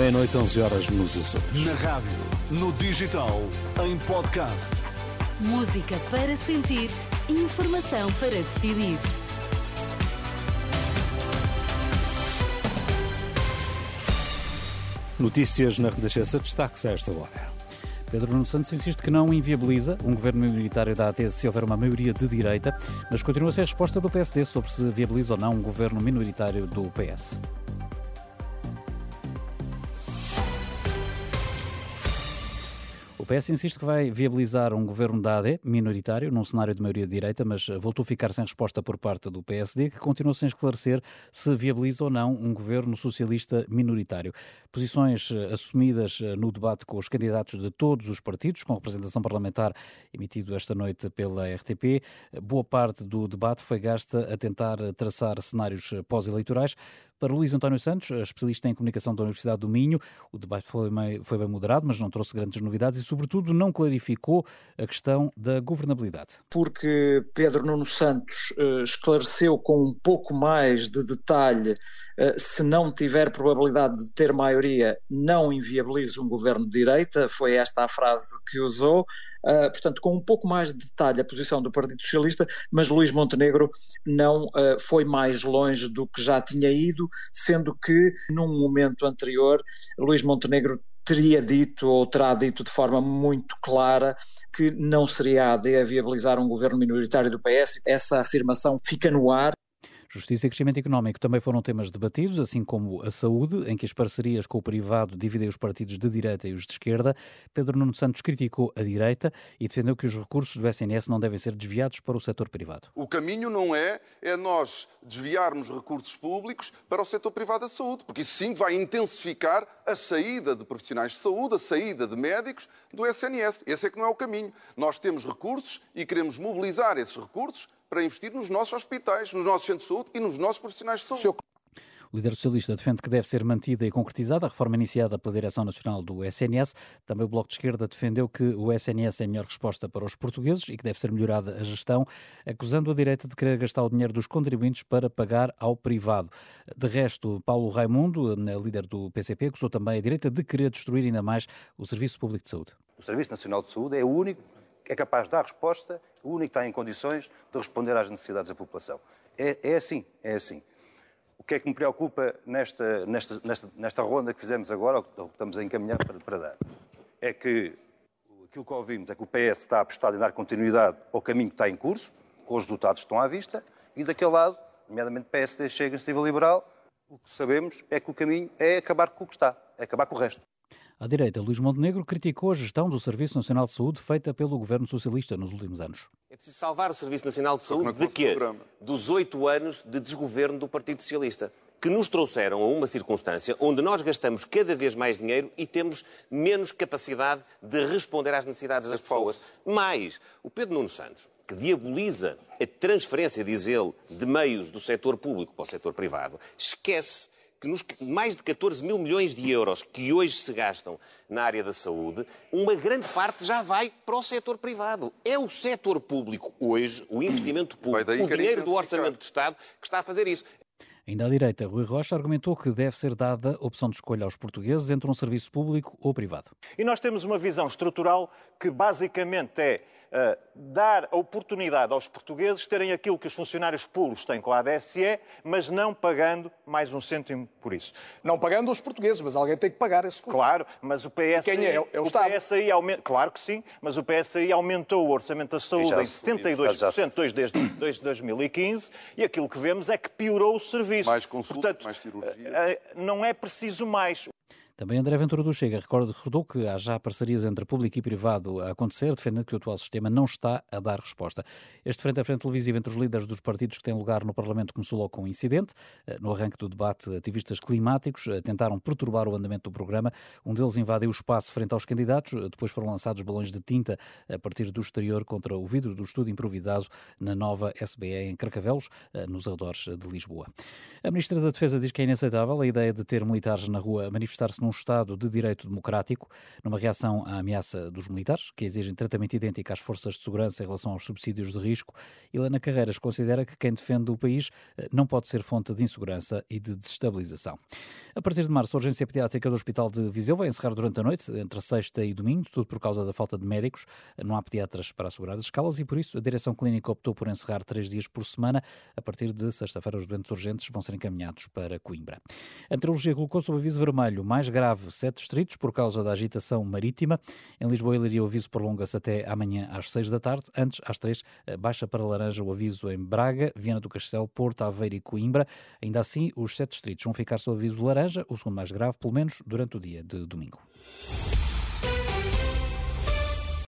Meia-noite, 11 horas nos Açores. Na rádio, no digital, em podcast. Música para sentir, informação para decidir. Notícias na Renascença, destaques a esta hora. Pedro Nuno Santos insiste que não inviabiliza um governo minoritário da AD se houver uma maioria de direita, mas continua a ser a resposta do PSD sobre se viabiliza ou não um governo minoritário do PS. PS insiste que vai viabilizar um governo da AD, minoritário, num cenário de maioria de direita, mas voltou a ficar sem resposta por parte do PSD, que continua sem esclarecer se viabiliza ou não um governo socialista minoritário. Posições eh, assumidas eh, no debate com os candidatos de todos os partidos, com representação parlamentar emitido esta noite pela RTP. Boa parte do debate foi gasta a tentar traçar cenários eh, pós-eleitorais. Para Luís António Santos, especialista em comunicação da Universidade do Minho, o debate foi, meio, foi bem moderado, mas não trouxe grandes novidades e, sobretudo, não clarificou a questão da governabilidade. Porque Pedro Nuno Santos esclareceu com um pouco mais de detalhe, se não tiver probabilidade de ter maioria, não inviabiliza um governo de direita, foi esta a frase que usou. Uh, portanto, com um pouco mais de detalhe a posição do Partido Socialista, mas Luís Montenegro não uh, foi mais longe do que já tinha ido, sendo que num momento anterior Luís Montenegro teria dito ou terá dito de forma muito clara que não seria a AD a viabilizar um governo minoritário do PS. Essa afirmação fica no ar. Justiça e crescimento económico também foram temas debatidos, assim como a saúde, em que as parcerias com o privado dividem os partidos de direita e os de esquerda. Pedro Nuno Santos criticou a direita e defendeu que os recursos do SNS não devem ser desviados para o setor privado. O caminho não é, é nós desviarmos recursos públicos para o setor privado da saúde, porque isso sim vai intensificar a saída de profissionais de saúde, a saída de médicos do SNS. Esse é que não é o caminho. Nós temos recursos e queremos mobilizar esses recursos para investir nos nossos hospitais, nos nossos centros de saúde e nos nossos profissionais de saúde. O líder socialista defende que deve ser mantida e concretizada a reforma iniciada pela Direção Nacional do SNS. Também o Bloco de Esquerda defendeu que o SNS é a melhor resposta para os portugueses e que deve ser melhorada a gestão, acusando a direita de querer gastar o dinheiro dos contribuintes para pagar ao privado. De resto, Paulo Raimundo, líder do PCP, acusou também a direita de querer destruir ainda mais o Serviço Público de Saúde. O Serviço Nacional de Saúde é o único é capaz de dar resposta, o único que está em condições de responder às necessidades da população. É, é assim, é assim. O que é que me preocupa nesta, nesta, nesta, nesta ronda que fizemos agora, ou que estamos a encaminhar para, para dar, é que aquilo que ouvimos é que o PS está apostado em dar continuidade ao caminho que está em curso, com os resultados que estão à vista, e daquele lado, nomeadamente PSD, Chega, Iniciativa Liberal, o que sabemos é que o caminho é acabar com o que está, é acabar com o resto. À direita, Luís Montenegro criticou a gestão do Serviço Nacional de Saúde feita pelo governo socialista nos últimos anos. É preciso salvar o Serviço Nacional de Saúde de quê? Dos oito anos de desgoverno do Partido Socialista que nos trouxeram a uma circunstância onde nós gastamos cada vez mais dinheiro e temos menos capacidade de responder às necessidades das pessoas. Mais, o Pedro Nuno Santos, que diaboliza a transferência, diz ele, de meios do setor público para o setor privado, esquece que nos mais de 14 mil milhões de euros que hoje se gastam na área da saúde, uma grande parte já vai para o setor privado. É o setor público hoje, o investimento público, o dinheiro do orçamento do Estado que está a fazer isso. Ainda à direita, Rui Rocha argumentou que deve ser dada a opção de escolha aos portugueses entre um serviço público ou privado. E nós temos uma visão estrutural que basicamente é uh, dar a oportunidade aos portugueses terem aquilo que os funcionários públicos têm com a ADSE, mas não pagando mais um cêntimo por isso. Não pagando os portugueses, mas alguém tem que pagar esse custo. Claro, mas o PSI... quem é? É o, o Estado. PSI aumenta, claro que sim, mas o PSI aumentou o orçamento da saúde em 72% desde, desde 2015 e aquilo que vemos é que piorou o serviço. Mais consulta, Portanto, mais cirurgia. Eh, não é preciso mais. Também André Ventura do Chega recordou que há já parcerias entre público e privado a acontecer, defendendo que o atual sistema não está a dar resposta. Este frente a frente televisivo entre os líderes dos partidos que têm lugar no Parlamento começou logo com um incidente. Eh, no arranque do debate, ativistas climáticos eh, tentaram perturbar o andamento do programa. Um deles invadiu o espaço frente aos candidatos. Eh, depois foram lançados balões de tinta a partir do exterior contra o vidro do estudo improvisado na nova SBE em Carcavelos, nos arredores de Lisboa. A Ministra da Defesa diz que é inaceitável a ideia de ter militares na rua manifestar-se num num Estado de direito democrático, numa reação à ameaça dos militares, que exigem tratamento idêntico às forças de segurança em relação aos subsídios de risco. Helena Carreiras considera que quem defende o país eh, não pode ser fonte de insegurança e de desestabilização. A partir de março, a urgência pediátrica do Hospital de Viseu vai encerrar durante a noite, entre sexta e domingo, tudo por causa da falta de médicos. Não há pediatras para assegurar as escalas e, por isso, a direção clínica optou por encerrar três dias por semana. A partir de sexta-feira, os doentes urgentes vão ser encaminhados para Coimbra. A meteorologia colocou sob aviso vermelho mais grave sete distritos por causa da agitação marítima. Em Lisboa, ele o aviso prolonga-se até amanhã às seis da tarde. Antes, às três, baixa para laranja o aviso em Braga, Viana do Castelo, Porto, Aveiro e Coimbra. Ainda assim, os sete distritos vão ficar sob aviso laranja, o segundo mais grave, pelo menos durante o dia de domingo.